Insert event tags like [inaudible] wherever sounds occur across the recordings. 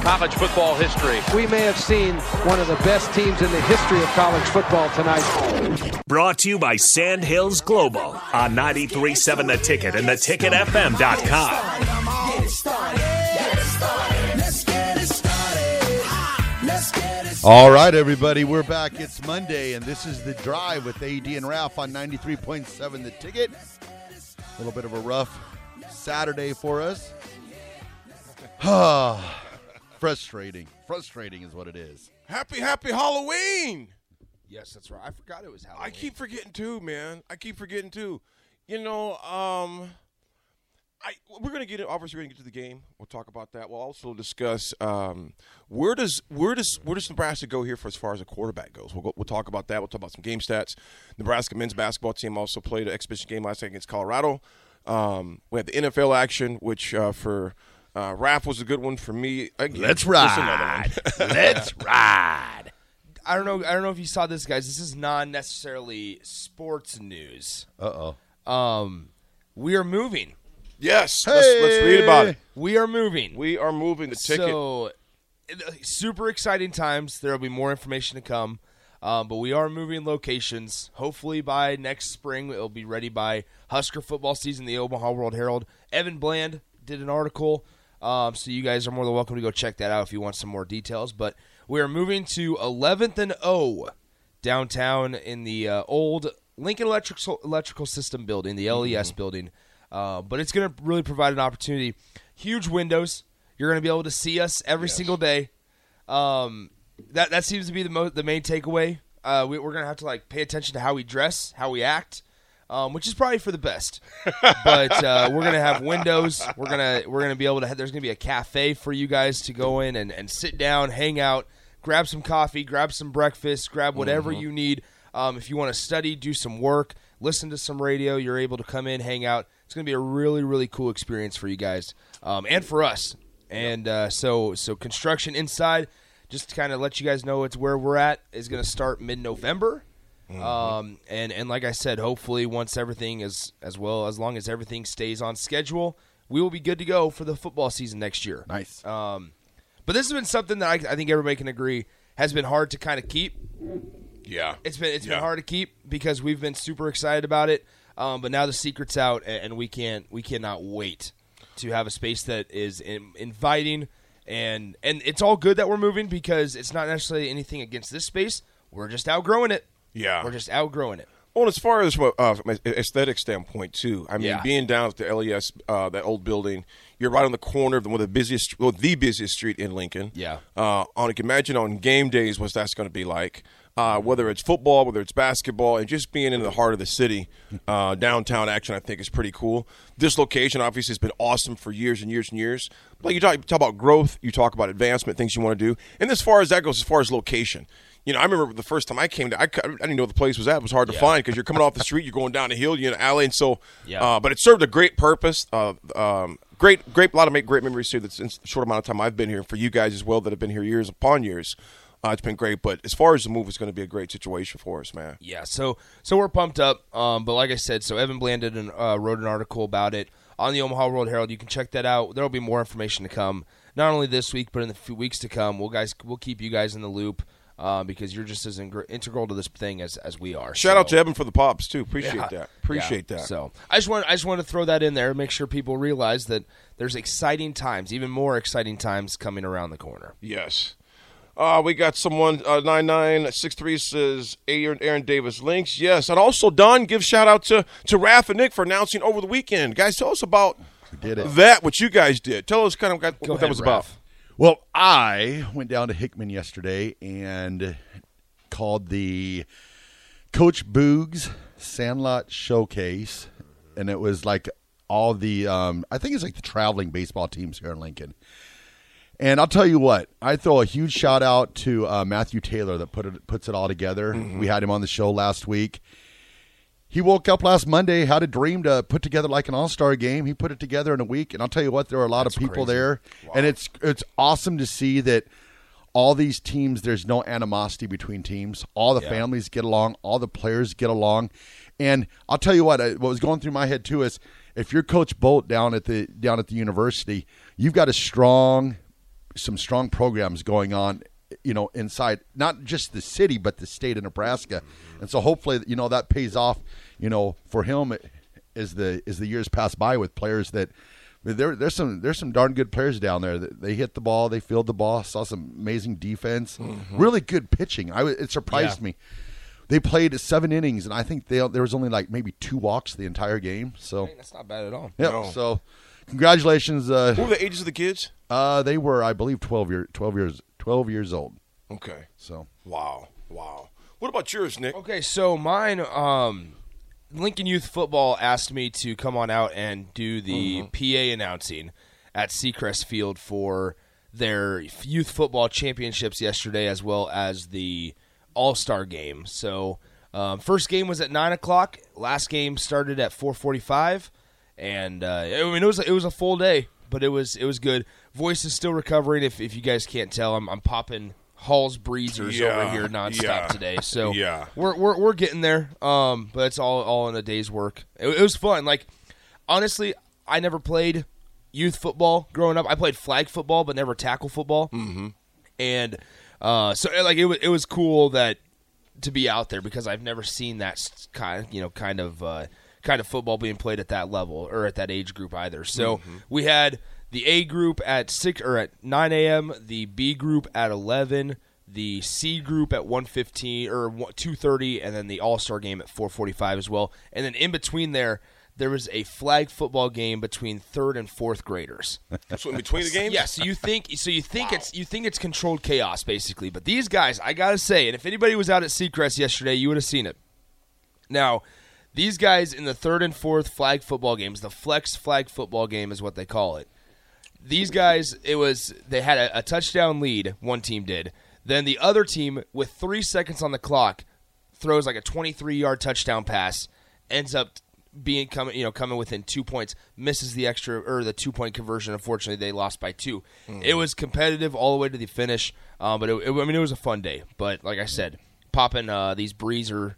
college football history. We may have seen one of the best teams in the history of college football tonight. Brought to you by Sandhills Global on 93.7 The Ticket and theticketfm.com. All right, everybody, we're back. It's Monday, and this is the drive with AD and Ralph on 93.7 The Ticket. A little bit of a rough Saturday for us. [sighs] Ah. Frustrating. Frustrating is what it is. Happy, happy Halloween! Yes, that's right. I forgot it was Halloween. I keep forgetting too, man. I keep forgetting too. You know, um, I we're gonna get it. Obviously, we're gonna get to the game. We'll talk about that. We'll also discuss um, where does where does where does Nebraska go here for as far as a quarterback goes. We'll go, we'll talk about that. We'll talk about some game stats. Nebraska men's basketball team also played an exhibition game last night against Colorado. Um, we had the NFL action, which uh, for uh, Raph was a good one for me. Again, Let's just another ride. one. [laughs] Let's ride. I don't know. I don't know if you saw this, guys. This is not necessarily sports news. Uh oh. Um, we are moving. Yes, let's, let's read about it. We are moving. We are moving the ticket. So, super exciting times. There will be more information to come. Um, but we are moving locations. Hopefully by next spring, it'll be ready by Husker football season. The Omaha World Herald. Evan Bland did an article, um, so you guys are more than welcome to go check that out if you want some more details. But we are moving to 11th and O downtown in the uh, old Lincoln Electrical Electrical System building, the LES building. Uh, but it's going to really provide an opportunity. Huge windows. You're going to be able to see us every single day. Um, that that seems to be the mo- the main takeaway. Uh, we, we're going to have to like pay attention to how we dress, how we act, um, which is probably for the best. but uh, we're going to have windows. We're gonna we're gonna be able to. Have, there's going to be a cafe for you guys to go in and, and sit down, hang out, grab some coffee, grab some breakfast, grab whatever you need. Um, if you want to study, do some work, listen to some radio, you're able to come in, hang out. It's going to be a really, really cool experience for you guys um, and for us. And uh, so, so construction inside, just to kind of let you guys know it's where we're at, is going to start mid-November. Um, and and like I said, hopefully once everything is as well as long as everything stays on schedule, we will be good to go for the football season next year. Nice. Um, but this has been something that I, I think everybody can agree has been hard to kind of keep. yeah, It's been it's Yeah. been hard to keep because we've been super excited about it. Um, but now the secret's out, and we can't we cannot wait to have a space that is in, inviting and and it's all good that we're moving because it's not necessarily anything against this space. We're just outgrowing it. Yeah. we're just outgrowing it. Well, as far as uh, aesthetic standpoint too, I mean, Yeah. being down at the LES, uh, that old building, you're right on the corner of the, one of the busiest, well, the busiest street in Lincoln. Yeah. Uh, on, can imagine on game days what that's going to be like. Uh, whether it's football, whether it's basketball, and just being in the heart of the city, uh, downtown action, I think is pretty cool. This location obviously has been awesome for years and years and years. Like you talk, you talk about growth, you talk about advancement, things you want to do, and as far as that goes, as far as location, you know, I remember the first time I came to, I, I didn't know the place was at. It was hard to find because you're coming off the street, you're going down a hill, you're in an alley, and so. Yeah. Uh, but it served a great purpose. Uh, um, great, great, a lot of make great memories here. That's in the short amount of time I've been here for you guys as well that have been here years upon years. Uh, it's been great, but as far as the move, it's going to be a great situation for us, man. Yeah, so so we're pumped up. Um, but like I said, so Evan Bland did an, uh, wrote an article about it. on the Omaha World Herald. You can check that out. There will be more information to come, not only this week but in the few weeks to come. We'll guys we'll keep you guys in the loop. Uh, because you're just as ingr- integral to this thing as, as we are. Shout So- out to Evan for the pops too. Appreciate Yeah. that. Appreciate Yeah. that. So I just want I just want to throw that in there, and make sure people realize that there's exciting times, even more exciting times coming around the corner. Yes. Uh, we got someone uh, nine nine six three says Aaron, Aaron Davis links. Yes, and also Don gives shout out to to Raph and Nick for announcing over the weekend. Guys, tell us about did it. that. What you guys did. Tell us kind of what, Go that ahead, was about. Well, I went down to Hickman yesterday and called the Coach Boogs Sandlot Showcase, and it was like all the um, I think it's like the traveling baseball teams here in Lincoln. And I'll tell you what, I throw a huge shout out to uh, Matthew Taylor that put it puts it all together. We had him on the show last week. He woke up last Monday, had a dream to put together like an all star game. He put it together in a week, and I'll tell you what, there were a lot of people crazy. there, and it's it's awesome to see that all these teams. There's no animosity between teams. All the families get along. All the players get along, and I'll tell you what, what was going through my head too is if you're Coach Bolt down at the down at the university, you've got a strong some strong programs going on you know inside not just the city but the state of Nebraska and so hopefully you know that pays off you know for him as the as the years pass by with players that there there's some there's some darn good players down there they hit the ball they field the ball saw some amazing defense really good pitching I it surprised Yeah. me they played seven innings and I think they there was only like maybe two walks the entire game so Hey, that's not bad at all. yeah No. so congratulations uh What were the ages of the kids? uh, they were, I believe, twelve year, twelve years, twelve years old. Okay. So Wow. Wow. What about yours, Nick? Okay, so mine, um, Lincoln Youth Football asked me to come on out and do the PA announcing at Seacrest Field for their youth football championships yesterday, as well as the All Star game. So, um, first game was at nine o'clock. Last game started at four forty-five, and uh, I mean it was it was a full day, but it was it was good. Voice is still recovering. If if you guys can't tell, I'm I'm popping Hall's breezers over here nonstop yeah, today. So yeah. we're we're we're getting there. Um, but it's all all in a day's work. It, it was fun. Like honestly, I never played youth football growing up. I played flag football, but never tackle football. Mm-hmm. And uh, so like it was it was cool that to be out there because I've never seen that kind you know kind of uh, kind of football being played at that level or at that age group either. So we had the A group at six or at nine a.m., the B group at eleven, the C group at one fifteen or two thirty, and then the All Star game at four forty five as well. And then in between there. There was a flag football game between third and fourth graders. [laughs] So in between the games? Yeah, so you think so you think it's you think it's controlled chaos basically, but these guys, I gotta say, and if anybody was out at Seacrest yesterday, you would have seen it. Now, these guys in the third and fourth flag football games, the flex flag football game is what they call it. These guys, it was they had a, a touchdown lead. One team did. Then the other team, with three seconds on the clock, throws like a 23 yard touchdown pass, ends up being coming you know coming within two points, misses the extra or the two point conversion. Unfortunately, they lost by two. It was competitive all the way to the finish, uh, but it, it- I mean it was a fun day. But like I said, popping uh, these breezer,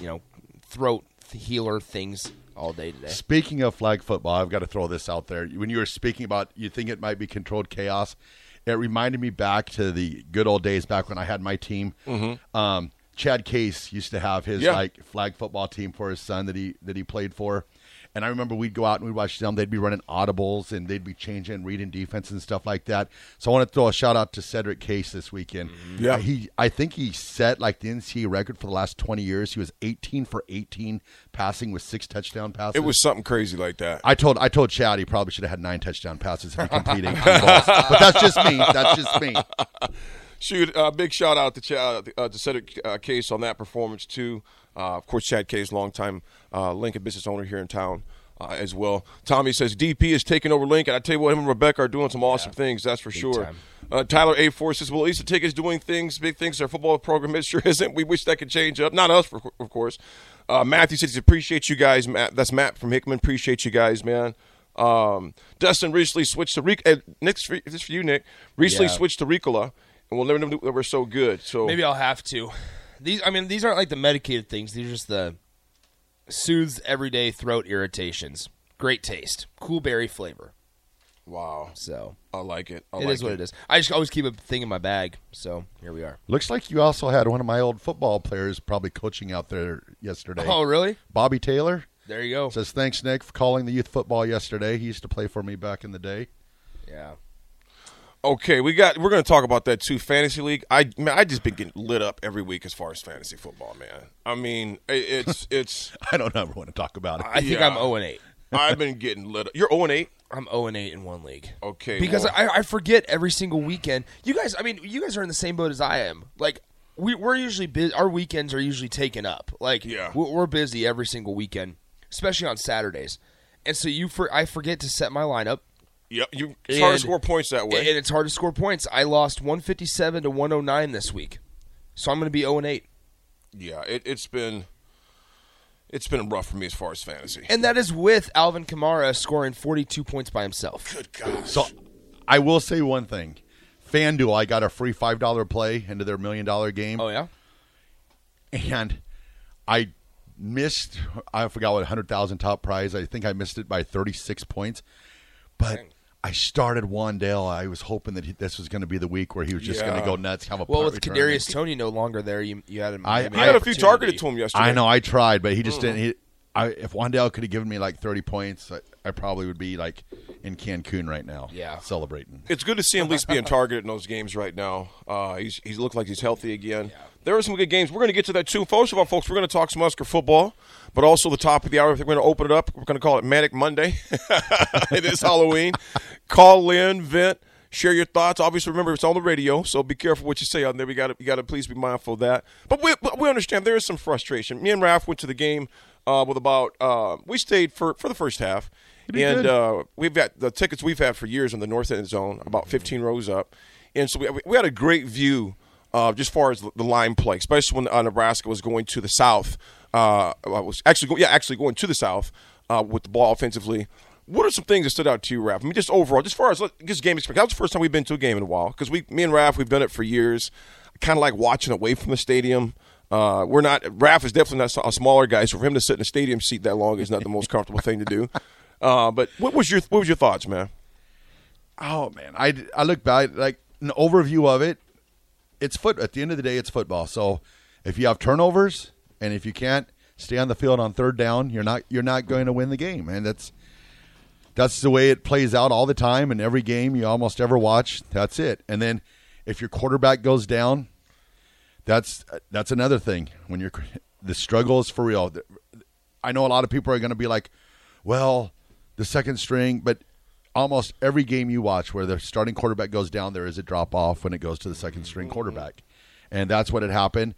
you know, throat healer things all day today. Speaking of flag football, I've got to throw this out there. When you were speaking about you think it might be controlled chaos, it reminded me back to the good old days back when I had my team. Um, Chad Case used to have his Yeah. like flag football team for his son that he that he played for. And I remember we'd go out and we'd watch them. They'd be running audibles and they'd be changing, reading defense and stuff like that. So I want to throw a shout out to Cedric Case this weekend. Yeah. Uh, he I think he set like the NCAA record for the last twenty years. He was eighteen for eighteen passing with six touchdown passes. It was something crazy like that. I told I told Chad he probably should have had nine touchdown passes if he completed 18 balls. [laughs] But that's just me. That's just me. [laughs] Shoot, uh, big shout out to Chad, uh, to Cedric uh, Case on that performance too. Uh, of course, Chad Case, longtime uh, Lincoln business owner here in town uh, as well. Tommy says DP is taking over Lincoln. I tell you what, him and Rebecca are doing some awesome things. That's for sure. Uh, Tyler A. Four says, "Well, at least the ticket's doing things, big things. Our football program it sure [laughs] isn't. We wish that could change up. Not us, for, of course." Uh, Matthew says, "Appreciate you guys, Matt. That's Matt from Hickman. Appreciate you guys, man." Um, Dustin recently switched to Ric. Uh, Nick's for, this for you, Nick. Recently Yeah. switched to Ricola, and we'll never know that we're so good. So Maybe I'll have to. These, I mean, these aren't like the medicated things. These are just the soothes everyday throat irritations. Great taste, cool berry flavor. Wow. So I like it. I it like is what it is. I just always keep a thing in my bag. So here we are. Looks like you also had one of my old football players probably coaching out there yesterday. Oh, really? Bobby Taylor There you go. says thanks Nick for calling the youth football yesterday. He used to play for me back in the day. Yeah. Okay, we got. We're going to talk about that too. Fantasy league. I man, I just been getting lit up every week as far as fantasy football, man. I mean, it's [laughs] it's. I don't ever want to talk about it. I think Yeah. I'm 0 and 8. I've been getting lit up. You're 0 and 8. I'm 0 and 8 in one league. Okay, Because well- I, I forget every single weekend. You guys, I mean, you guys are in the same boat as I am. Like we we're usually busy. Our weekends are usually taken up. Like Yeah. we're, we're busy every single weekend, especially on Saturdays. And so you for I forget to set my lineup. Yep, you. It's hard to score points that way. and it's hard to score points. I lost 157 to 109 this week, so I'm going to be 0 and 8. yeah, it, it's been. It's been rough for me as far as fantasy. And that is with Alvin Kamara scoring 42 points by himself. Good God. So I will say one thing. FanDuel, I got a free five dollar play into their million dollar game. Oh yeah. and I missed. I forgot what hundred thousand top prize. I think I missed it by thirty six points, but. I started Wan'Dale. I was hoping that he, this was going to be the week where he was just going to go nuts, have a Well, with return. Kadarius Toney no longer there, you you had him. I- I had a few targeted to him yesterday. I know I tried, but he just Mm. didn't. He, I, if Wan'Dale could have given me like thirty points, I, I probably would be like in Cancun right now, Yeah. celebrating. It's good to see him at least being targeted in those games right now. Uh, he's he's looked like he's healthy again. There are some good games. We're going to get to that too. First of all, folks, we're going to talk some Husker football, but also the top of the hour. We're going to open it up. We're going to call it Manic Monday. [laughs] it is Halloween. Call in, vent, share your thoughts. Obviously, remember it's on the radio, so be careful what you say on there. We got to, you got to please be mindful of that. But we, but we understand there is some frustration. Me and Raf went to the game uh, with about. Uh, we stayed for for the first half, and uh, we've got the tickets we've had for years in the north end zone, about 15 rows up, and so we, we had a great view. Uh, just far as the line play, especially when uh, Nebraska was going to the south, uh, was actually go, yeah actually going to the south uh, with the ball offensively. What are some things that stood out to you, Raph? I mean, just overall, just far as just game experience. That was the first time we've been to a game in a while because we, me and Raph, we've done it for years. Kind of like watching away from the stadium. Uh, we're not. Raph is definitely not a smaller guy, so for him to sit in a stadium seat that long is not the most comfortable thing to do. Uh, but what was your what was your thoughts, man? Oh man, I I look back like an overview of it. It's foot. At the end of the day, it's football. So if you have turnovers and if you can't stay on the field on third down, you're not you're not going to win the game, and that's that's the way it plays out all the time in every game you almost ever watch. That's it. And then if your quarterback goes down, that's that's another thing. When you're the struggle is for real. I know a lot of people are going to be like, "Well, the second string," but almost every game you watch where the starting quarterback goes down, there is a drop off when it goes to the second string mm-hmm. quarterback, and that's what had happened.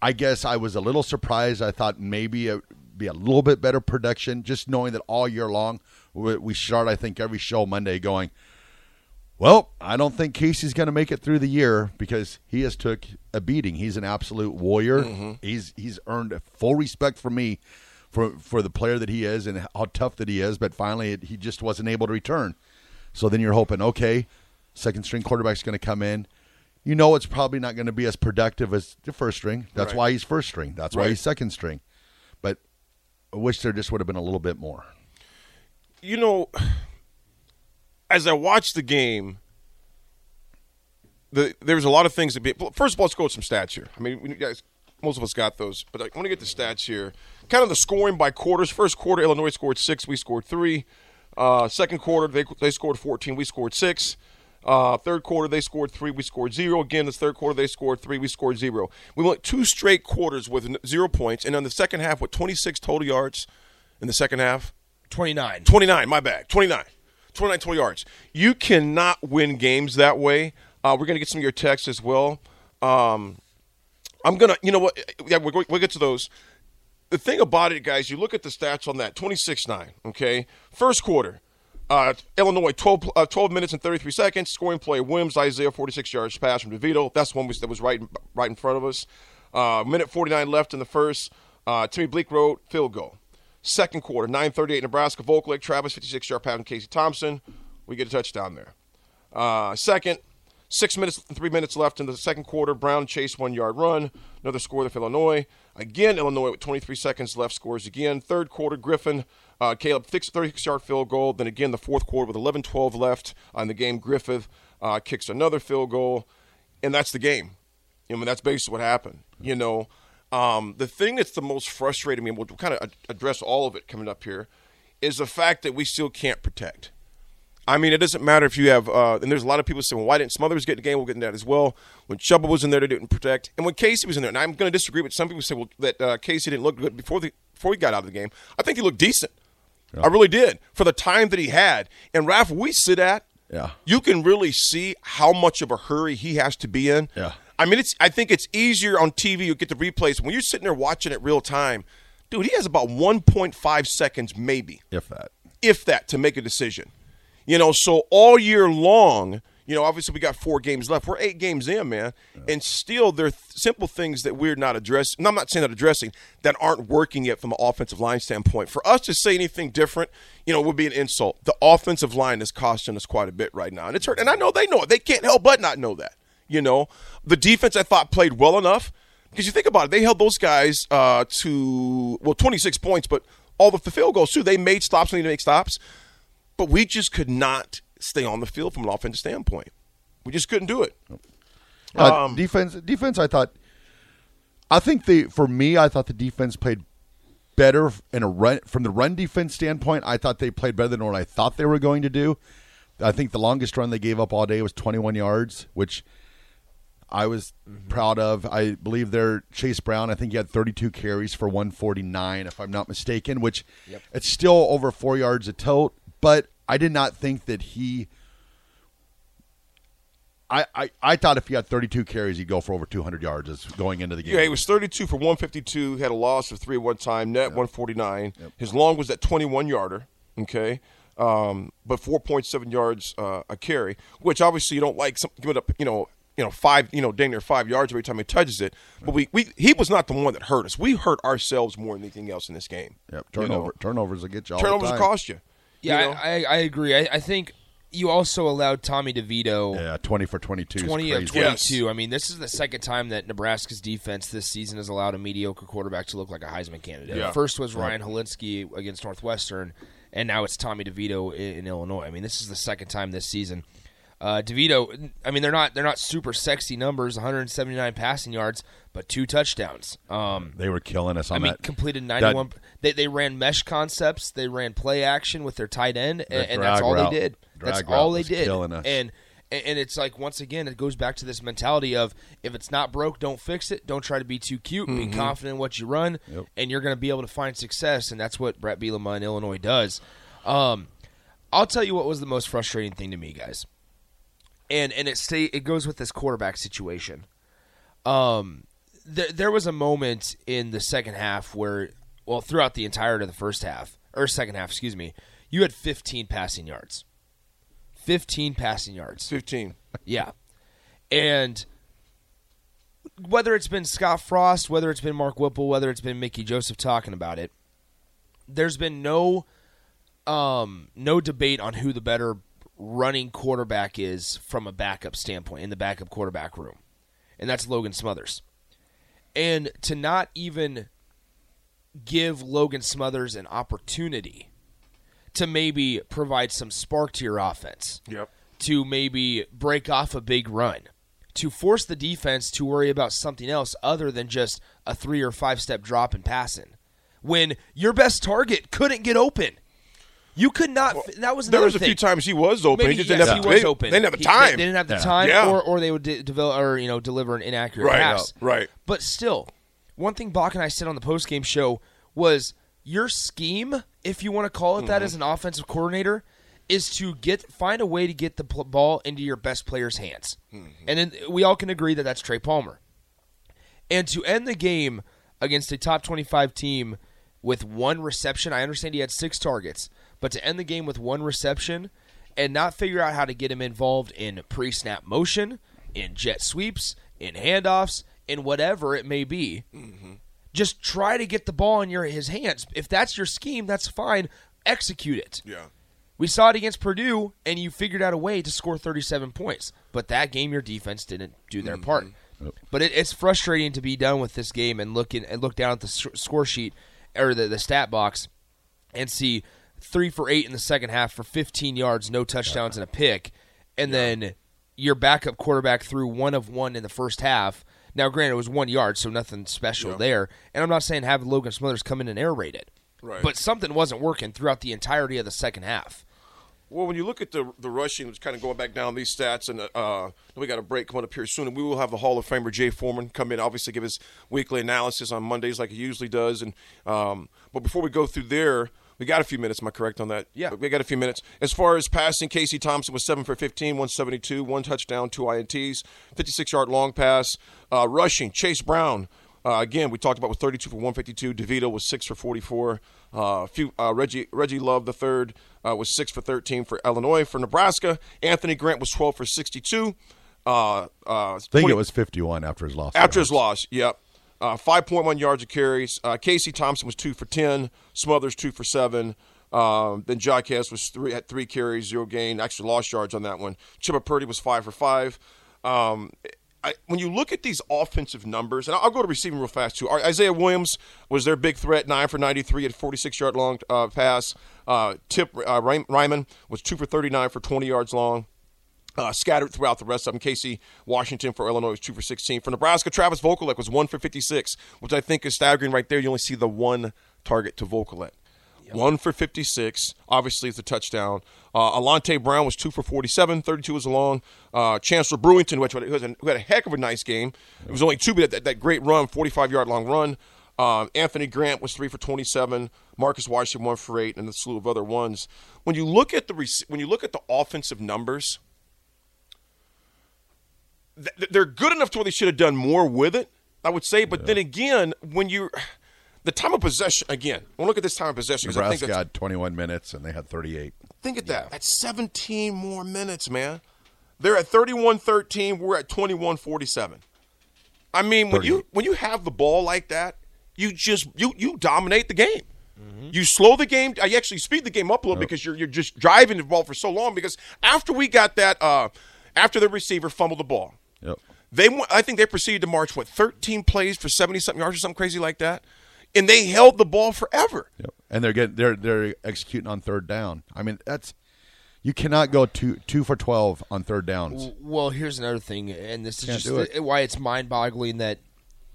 I guess I was a little surprised. I thought maybe it would be a little bit better production, just knowing that all year long we we start. I think every show Monday going. Well, I don't think Casey's going to make it through the year because he has took a beating. He's an absolute warrior. Mm-hmm. He's he's earned full respect from me for for the player that he is and how tough that he is. But finally, it, he just wasn't able to return. So then you're hoping, okay, second string quarterback's going to come in. You know, it's probably not going to be as productive as the first string. That's Right. why he's first string. That's why he's second string. But I wish there just would have been a little bit more. you know, as I watched the game, the there was a lot of things to be. First of all, let's go with some stats here. I mean, we- guys, most of us got those, but I want to get the stats here. Kind of the scoring by quarters. First quarter, Illinois scored six. We scored three. Uh, second quarter, they they scored fourteen. We scored six. Uh, third quarter, they scored three. We scored zero. Again, this third quarter, they scored three. We scored zero. We went two straight quarters with zero points, and on the second half, with 26 total yards in the second half. 29. 29, my bad. 29. 29 total yards. You cannot win games that way. Uh, we're going to get some of your texts as well. Um, I'm going to, you know what? Yeah, we're going, we'll get to those. The thing about it, guys, you look at the stats on that 26 9, okay? First quarter, uh, Illinois, 12, uh, 12 minutes and 33 seconds. Scoring play, Williams, Isaiah, 46 yards pass from DeVito. That's one that was right, right in front of us. Uh, minute 49 left in the first. Uh, Timmy Bleekrode, field goal. Second quarter, 938 Nebraska, Vokolek, Travis, 56 yard pass from Casey Thompson. We get a touchdown there. Uh, second, six minutes three minutes left in the second quarter. Brown chase one yard run. Another score for Illinois. Again, Illinois with 23 seconds left scores again. Third quarter, Griffin Uh, Caleb kicks a 36 yard field goal. Then again, the fourth quarter with 11 12 left on the game, Griffin uh, kicks another field goal, and that's the game. I mean, that's basically what happened. You know, um, the thing that's the most frustrating, I mean, we'll kind of address all of it coming up here, is the fact that we still can't protect. I mean, it doesn't matter if you have, uh, and there's a lot of people saying, well, why didn't Smothers get in the game? We'll get into that as well. When Chubba was in there, they didn't protect. And when Casey was in there, and I'm going to disagree with some people say, well, that uh, Casey didn't look good before, the, before he got out of the game. I think he looked decent. I really did for the time that he had. And Ralph, we sit at, Yeah. you can really see how much of a hurry he has to be in. Yeah. I mean, it's. I think it's easier on TV. You get the replays when you're sitting there watching it real time. Dude, he has about 1.5 seconds, maybe, If that. if that, to make a decision. You know, so all year long, you know, obviously we got four games left. We're eight games in, man, and still there are th- simple things that we're not addressing. And I'm not saying not addressing that aren't working yet from an offensive line standpoint. For us to say anything different, you know, would be an insult. The offensive line is costing us quite a bit right now, and it's hurt. And I know they know it. They can't help but not know that. You know, the defense I thought played well enough because you think about it, they held those guys uh, to well 26 points, but all the, the field goals too. They made stops when they need to make stops, but we just could not stay on the field from an offensive standpoint. We just couldn't do it. Uh, Um, defense, defense. I thought. I think the for me, I thought the defense played better in a run from the run defense standpoint. I thought they played better than what I thought they were going to do. I think the longest run they gave up all day was 21 yards, which I was proud of. I believe their Chase Brown. I think he had 32 carries for 149, if I'm not mistaken. Which it's still over four yards a tote, but I did not think that he. I, I, I thought if he had 32 carries, he'd go for over 200 yards as going into the game. Yeah, he was 32 for 152. He Had a loss of three at one time. Net 149. His long was that 21 yarder. Okay, um, but 4.7 yards uh, a carry, which obviously you don't like. Some, giving up, you know, you know, five, you know, dang near five yards every time he touches it. But we, we, he was not the one that hurt us. We hurt ourselves more than anything else in this game. Yep, You know? turnover, turnovers will get you Turnovers cost you. Yeah, you know? I, I, I agree. I, I think you also allowed Tommy DeVito Yeah, 20 for 22 20 of crazy. 22. I mean, this is the second time that Nebraska's defense this season has allowed a mediocre quarterback to look like a Heisman candidate. Yeah. First was Ryan Hilinski against Northwestern, and now it's Tommy DeVito in, in Illinois. I mean, this is the second time this season. Uh, DeVito, I mean, they're not they're not super sexy numbers, 179 passing yards, but two touchdowns. Um, They were killing us I on mean, that. completed that- 91. they, they ran mesh concepts. They ran play action with their tight end, and, and that's all route- they did. That's drag all they did. killing us. And and and it's like once again, it goes back to this mentality of if it's not broke, don't fix it. Don't try to be too cute. Be confident in what you run, and you're going to be able to find success. And that's what Brett Bielema in Illinois does. Um, I'll tell you what was the most frustrating thing to me, guys, and and it stay it goes with this quarterback situation. Um, there there was a moment in the second half where, well, throughout the entirety of the first half or second half, excuse me, you had 15 passing yards. 15 passing yards. 15. Yeah. And whether it's been Scott Frost, whether it's been Mark Whipple, whether it's been Mickey Joseph talking about it, there's been no um no debate on who the better running quarterback is from a backup standpoint in the backup quarterback room. And that's Logan Smothers. And to not even give Logan Smothers an opportunity to maybe provide some spark to your offense Yep. to maybe break off a big run, to force the defense to worry about something else other than just a three or five step drop in passing. When your best target couldn't get open, you could not. that was There was a thing. few times he was open. Maybe he just yes, didn't have he was they, open. They didn't have the He- time. They didn't have the Yeah. time, Yeah. or, or they would de- develop or you know deliver an inaccurate Right, pass. right. But still, one thing Bach and I said on the post game show was your scheme, if you want to call it that, Mm-hmm. as an offensive coordinator, is to get find a way to get the pl- ball into your best player's hands, Mm-hmm. and then we all can agree that that's Trey Palmer. And to end the game against a top 25 team with one reception, I understand he had six targets, but to end the game with one reception and not figure out how to get him involved in pre snap motion, in jet sweeps, in handoffs, in whatever it may be, mm-hmm. just try to get the ball in your his hands. If that's your scheme, that's fine. Execute it. Yeah. We saw it against Purdue, and you figured out a way to score 37 points. But that game, your defense didn't do their mm-hmm. part. But it, it's frustrating to be done with this game and look in, and look down at the s- score sheet or the, the stat box and see three for eight in the second half for 15 yards, no touchdowns, and a pick, and then your backup quarterback threw one of one in the first half. Now, granted, it was one yard, so nothing special Yeah. there. And I'm not saying have Logan Smothers come in and air raid it, Right. but something wasn't working throughout the entirety of the second half. Well, when you look at the the rushing, it's kind of going back down these stats, and uh, we got a break coming up here soon, and we will have the Hall of Famer Jay Foreman come in, obviously give his weekly analysis on Mondays like he usually does. And um, but before we go through there, we got a few minutes. Am I correct on that? Yeah. we got a few minutes. As far as passing, Casey Thompson was seven for 15, 172, one touchdown, two ints, 56 yard long pass. Uh, rushing, Chase Brown. Uh, again, we talked about was 32 for 152. DeVito was six for 44. Uh, few, uh, Reggie Reggie Love the third uh, was six for 13 for Illinois. For Nebraska, Anthony Grant was 12 for 62. Uh, uh, I think 20 it was 51 after his loss. after his loss. Yep. Uh, 5.1 yards of carries. Uh, Casey Thompson was two for 10. Smothers two for seven. Um, then Jaquez was three had three carries, zero gain. Actually lost yards on that one. Chubba Purdy was five for five. Um, I, when you look at these offensive numbers, and I'll go to receiving real fast too. Isaiah Williams was their big threat, nine for 93, at 46 yard long uh, pass. Uh, Tip uh, Reiman was two for 39 for 20 yards long. Uh, scattered throughout the rest of them. Casey Washington for Illinois was two for 16. For Nebraska, Travis Vokolek was one for 56, which I think is staggering right there. You only see the one target to Vokolek. One for 56. Obviously, it's a touchdown. Uh, Alante Brown was two for 47. 32 was long. Uh, Chancellor Brewington, which who, had a, who had a heck of a nice game. It was only two, but that, that great run, 45 yard long run. Um, Anthony Grant was three for 27. Marcus Washington one for eight, and a slew of other ones. When you look at the when you look at the offensive numbers, th- they're good enough to where they should have done more with it. I would say, but then again, when you [sighs] the time of possession again, when look at this time of possession because I think Nebraska had 21 minutes and they had 38. think of that. That's 17 more minutes, man. They're at 31-13. We're at 21-47. I mean, when you when you have the ball like that, you just you you dominate the game. You slow the game. I actually speed the game up a little because you're you're just driving the ball for so long. Because after we got that, uh, after the receiver fumbled the ball, Yep. they I think they proceeded to march what 13 plays for 70 something yards or something crazy like that, and they held the ball forever. Yep. And they're getting they're they're executing on third down. I mean, that's you cannot go two two for 12 on third downs. Well, here's another thing, and this is Can't just it. why it's mind-boggling that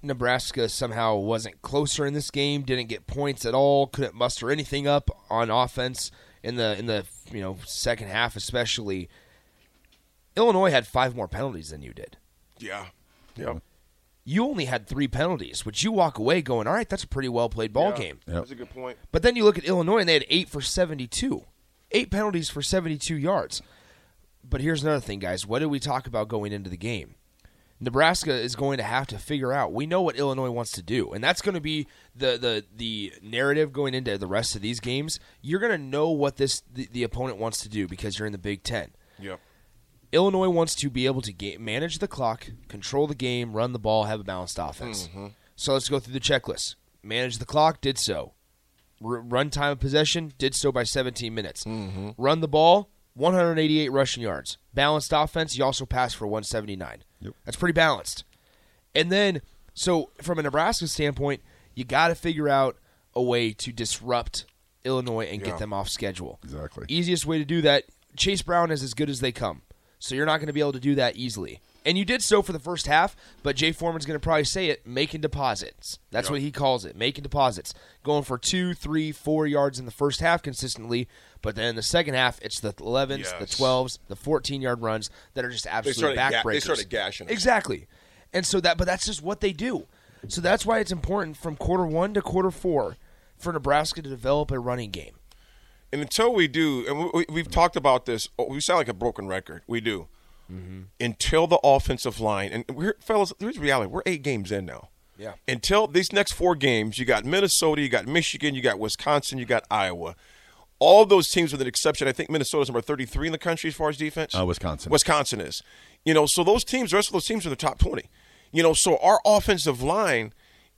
Nebraska somehow wasn't closer in this game, didn't get points at all, couldn't muster anything up on offense in the in the you know second half, especially. Illinois had five more penalties than you did. Yeah, yeah. You only had three penalties, which you walk away going, "All right, that's a pretty well played ball Yeah. game." That's a good point. But then you look at Illinois, and they had eight for 72. Eight penalties for 72 yards. But here's another thing, guys. What did we talk about going into the game? Nebraska is going to have to figure out. We know what Illinois wants to do, and that's going to be the the the narrative going into the rest of these games. You're going to know what this the, the opponent wants to do because you're in the Big Ten. Yep. Illinois wants to be able to ga- manage the clock, control the game, run the ball, have a balanced offense. Mm-hmm. So let's go through the checklist. Manage the clock, did so. R- run time of possession, did so by 17 minutes. Mm-hmm. Run the ball, 188 rushing yards. Balanced offense, you also passed for 179. Yep. That's pretty balanced. And then, so from a Nebraska standpoint, you got to figure out a way to disrupt Illinois and Yeah. get them off schedule. Exactly. Easiest way to do that, Chase Brown is as good as they come. So you're not going to be able to do that easily. And you did so for the first half, but Jay Foreman's going to probably say it, making deposits. That's what he calls it, making deposits. Going for two, three, four yards in the first half consistently, but then in the second half, it's the 11s, the 12s, the 14 yard runs that are just absolute started ga- backbreakers. they started gashing us. Exactly. And so that, but that's just what they do. So that's why it's important from quarter one to quarter four for Nebraska to develop a running game. And until we do, and we, we- we've talked about this, oh, we sound like a broken record. We do. Until the offensive line, and we're, fellas, here's the reality: we're eight games in now. Yeah. Until these next four games, you got Minnesota, you got Michigan, you got Wisconsin, you got Iowa. All those teams, with an exception, I think Minnesota's number 33 in the country as far as defense. Uh, Wisconsin. Wisconsin is. You know, so those teams, the rest of those teams are the top 20. You know, so our offensive line,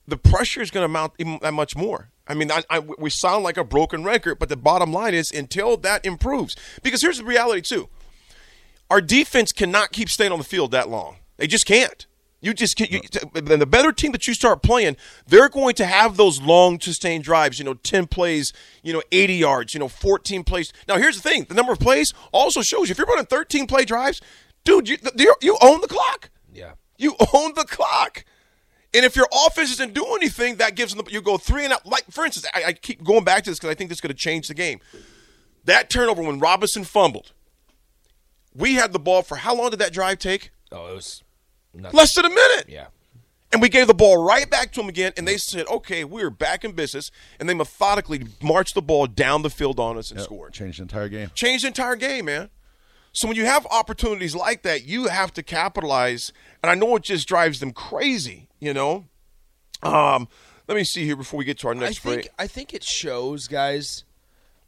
the pressure is going to mount even that much more. I mean, I, I, we sound like a broken record, but the bottom line is until that improves. Because here's the reality, too our defense cannot keep staying on the field that long. They just can't. You just can't. You, then the better team that you start playing, they're going to have those long, sustained drives. You know, ten plays, you know, eighty yards, you know, fourteen plays. Now, here's the thing: the number of plays also shows you. If you're running thirteen play drives, dude, you, you own the clock. Yeah. You own the clock. And if your offense doesn't do anything, that gives them. You go three and out. Like for instance, I, I keep going back to this because I think this is going to change the game. That turnover when Robinson fumbled, we had the ball for how long did that drive take? Oh, it was nothing. Less than a minute. Yeah. And we gave the ball right back to them again, and they said, "Okay, we're back in business." And they methodically marched the ball down the field on us and Yep, scored. Changed the entire game. Changed the entire game, man. So when you have opportunities like that, you have to capitalize. And I know it just drives them crazy, you know. Um, let me see here before we get to our I next think break. I think it shows, guys.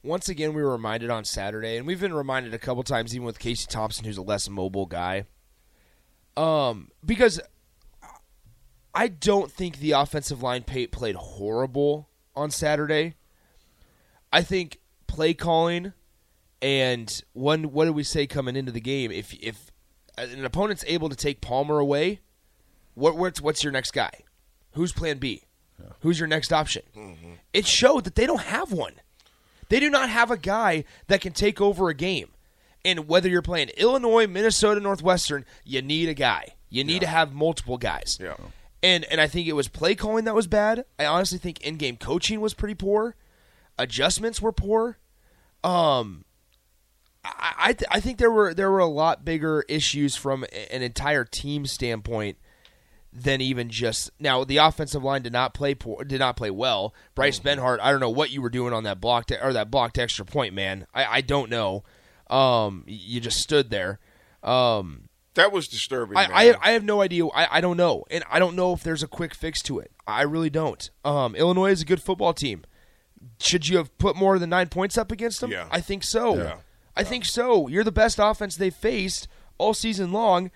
Once again, we were reminded on Saturday, and we've been reminded a couple times, even with Casey Thompson, who's a less mobile guy. Um, because I don't think the offensive line pay, played horrible on Saturday. I think play calling and one what did we say coming into the game? If if an opponent's able to take Palmer away, what what's what's your next guy? Who's Plan B? Who's your next option? It showed that they don't have one. They do not have a guy that can take over a game. And whether you're playing Illinois, Minnesota, Northwestern, you need a guy. You need to have multiple guys. Yeah. And and I think it was play calling that was bad. I honestly think in game coaching was pretty poor. Adjustments were poor. Um, I I, th- I think there were there were a lot bigger issues from an entire team standpoint than even just now. The offensive line did not play poor, did not play well. Bryce Benhart, I don't know what you were doing on that blocked or that blocked extra point, man. I, I don't know. Um, you just stood there. Um, that was disturbing. I. I, have, I have no idea. I, I don't know, and I don't know if there's a quick fix to it. I really don't. Um, Illinois is a good football team. Should you have put more than nine points up against them? Yeah. I think so. Yeah. I think so. You're the best offense they've faced all season long.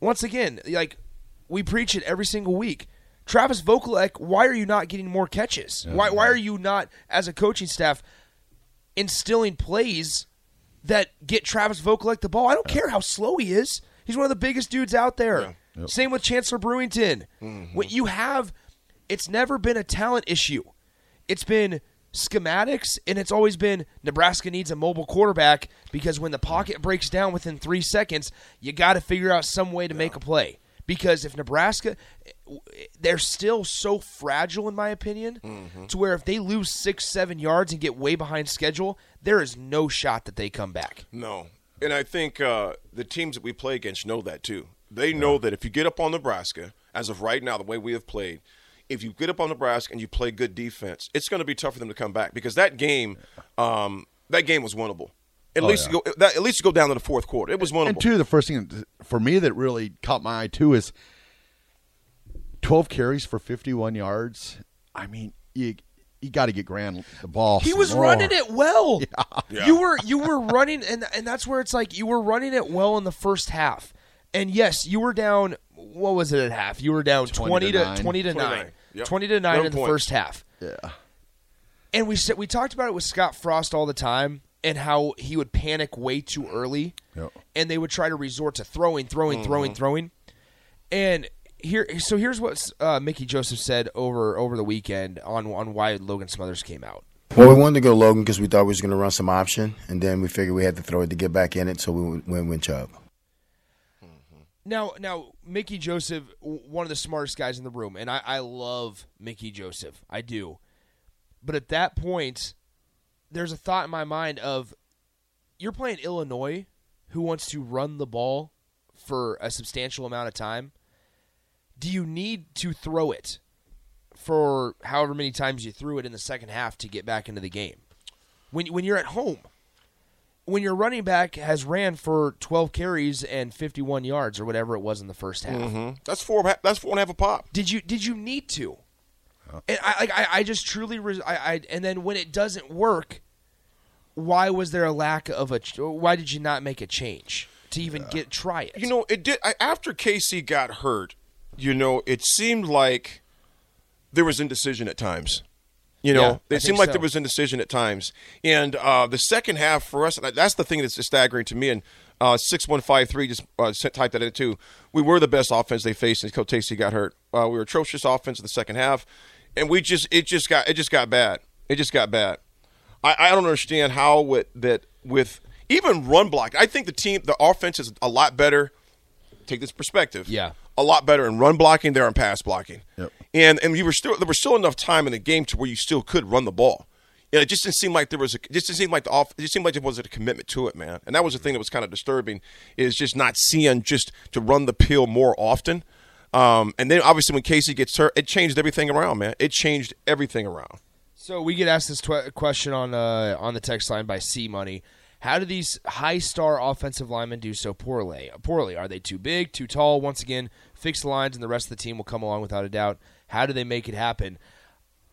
Once again, like we preach it every single week. Travis Vokolek, why are you not getting more catches? Why why are you not, as a coaching staff, instilling plays that get Travis Vokolek the ball? I don't care how slow he is. He's one of the biggest dudes out there. Same with Chancellor Brewington. Mm-hmm. What you have, it's never been a talent issue. It's been schematics, and it's always been Nebraska needs a mobile quarterback because when the pocket breaks down within three seconds, you got to figure out some way to make a play. Because if Nebraska, they're still so fragile, in my opinion, to where if they lose six, seven yards and get way behind schedule, there is no shot that they come back. No. And I think uh, the teams that we play against know that too. They know that if you get up on Nebraska, as of right now, the way we have played, if you get up on Nebraska and you play good defense, it's going to be tough for them to come back because that game, um, that game was winnable. At Oh, least yeah. go, that, at least go down to the fourth quarter. It was winnable. And two, the first thing for me that really caught my eye too is twelve carries for fifty-one yards. I mean, you you got to get Grant the ball. He was more. running it well. [laughs] Yeah. You were you were running and and that's where it's like you were running it well in the first half. And yes, you were down what was it at half? You were down 20, 20 to to, nine. 20 to 9. 29. Yep. 20 to 9 Eleven in the points. first half. Yeah. And we said we talked about it with Scott Frost all the time and how he would panic way too early. Yep. And they would try to resort to throwing, throwing, Mm-hmm. throwing, throwing. And here so here's what uh, Mickey Joseph said over over the weekend on on why Logan Smothers came out. Well, we wanted to go Logan because we thought we was going to run some option, and then we figured we had to throw it to get back in it, so we went with Chubb. Now, now, Mickey Joseph, one of the smartest guys in the room, and I, I love Mickey Joseph. I do. But at that point, there's a thought in my mind of you're playing Illinois, who wants to run the ball for a substantial amount of time. Do you need to throw it for however many times you threw it in the second half to get back into the game? When when you're at home, when your running back has ran for 12 carries and 51 yards or whatever it was in the first half. Mhm. That's four. That's four and a half a pop. Did you did you need to? And I like I, I just truly res- I, I and then when it doesn't work, why was there a lack of a why did you not make a change to even get try it? You know, it did I, after Casey got hurt. You know, it seemed like there was indecision at times. You know, Yeah, it seemed like so. there was indecision at times. And uh, the second half for us, that's the thing that's staggering to me. And uh, 6153 just uh, typed that in too. We were the best offense they faced until Tasty got hurt. Uh, we were atrocious offense in the second half. And we just, it just got, it just got bad. It just got bad. I, I don't understand how with, that with even run block. I think the team, the offense is a lot better. Take this perspective. Yeah. A lot better in run blocking there in pass blocking. Yep. And and you were still there was still enough time in the game to where you still could run the ball. And it just didn't seem like there was a just didn't seem like the off it just seemed like there wasn't a commitment to it, man. And that was the thing that was kind of disturbing is just not seeing just to run the pill more often. Um, and then obviously when Casey gets hurt, it changed everything around, man. It changed everything around. So we get asked this tw- question on uh, on the text line by C Money. How do these high star offensive linemen do so poorly? Poorly, are they too big, too tall? Once again, fix the lines, and the rest of the team will come along without a doubt. How do they make it happen?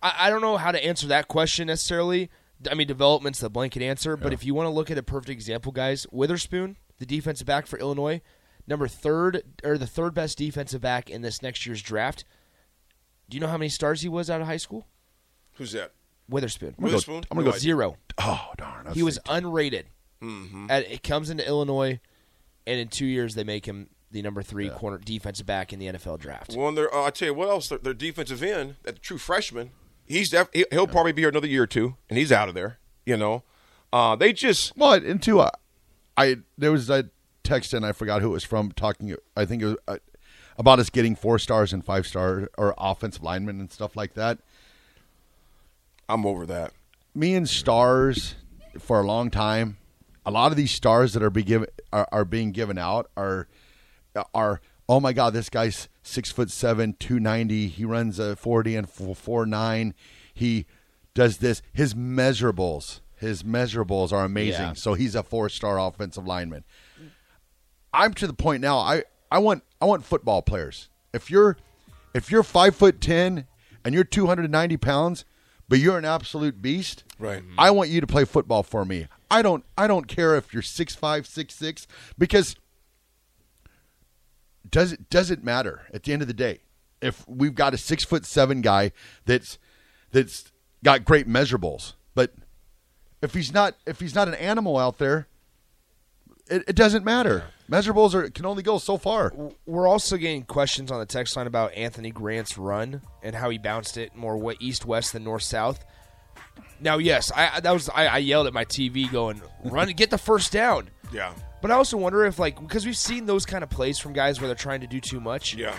I, I don't know how to answer that question necessarily. I mean, development's the blanket answer, but if you want to look at a perfect example, guys, Witherspoon, the defensive back for Illinois, number third or the third best defensive back in this next year's draft. Do you know how many stars he was out of high school? Who's that? Witherspoon. I'm gonna go- Witherspoon? I'm gonna go Zero. Oh darn! He was thinking- unrated. Mm-hmm. At, it comes into Illinois, and in two years they make him the number three corner defensive back in the NFL draft. Well, and they're, uh, I tell you what else, their, their defensive end, that true freshman, he's def- he- he'll probably be here another year or two, and he's out of there. You know, uh, they just Well, and two, uh, I there was a text and I forgot who it was from talking. I think it was uh, about us getting four stars and five star or offensive linemen and stuff like that. I'm over that. Me and stars for a long time. A lot of these stars that are be given are, are being given out are are oh my god, this guy's six foot seven, two ninety. He runs a forty and four, four nine. He does this. His measurables, his measurables are amazing. Yeah. So he's a four star offensive lineman. I'm to the point now. I I want I want football players. If you're if you're five foot ten and you're 290 pounds, but you're an absolute beast, Right. I want you to play football for me. I don't I don't care if you're six five six six because does it does it matter at the end of the day if we've got a six foot seven guy that's that's got great measurables, but if he's not if he's not an animal out there, it, it doesn't matter. Measurables are can only go so far. We're also getting questions on the text line about Anthony Grant's run and how he bounced it more east west than north south. Now, yes, I I- that was I, I yelled at my TV going, "Run, [laughs] get the first down." Yeah. But I also wonder if like because we've seen those kind of plays from guys where they're trying to do too much. Yeah.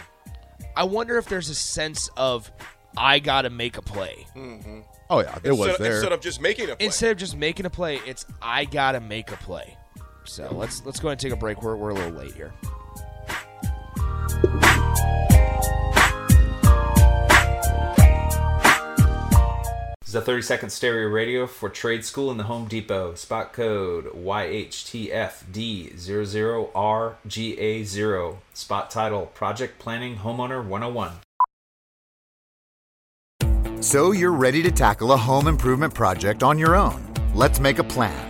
I wonder if there's a sense of I gotta make a play mm-hmm. Oh yeah, it was Instead, there. instead of just making a play. instead of just making a play. It's I gotta make a play. So let's let's go ahead and take a break. We're we're a little late here. This is a 30 second stereo radio for trade school in the Home Depot. Spot code YHTFD00RGA0. Spot title Project Planning Homeowner 101. So you're ready to tackle a home improvement project on your own. Let's make a plan.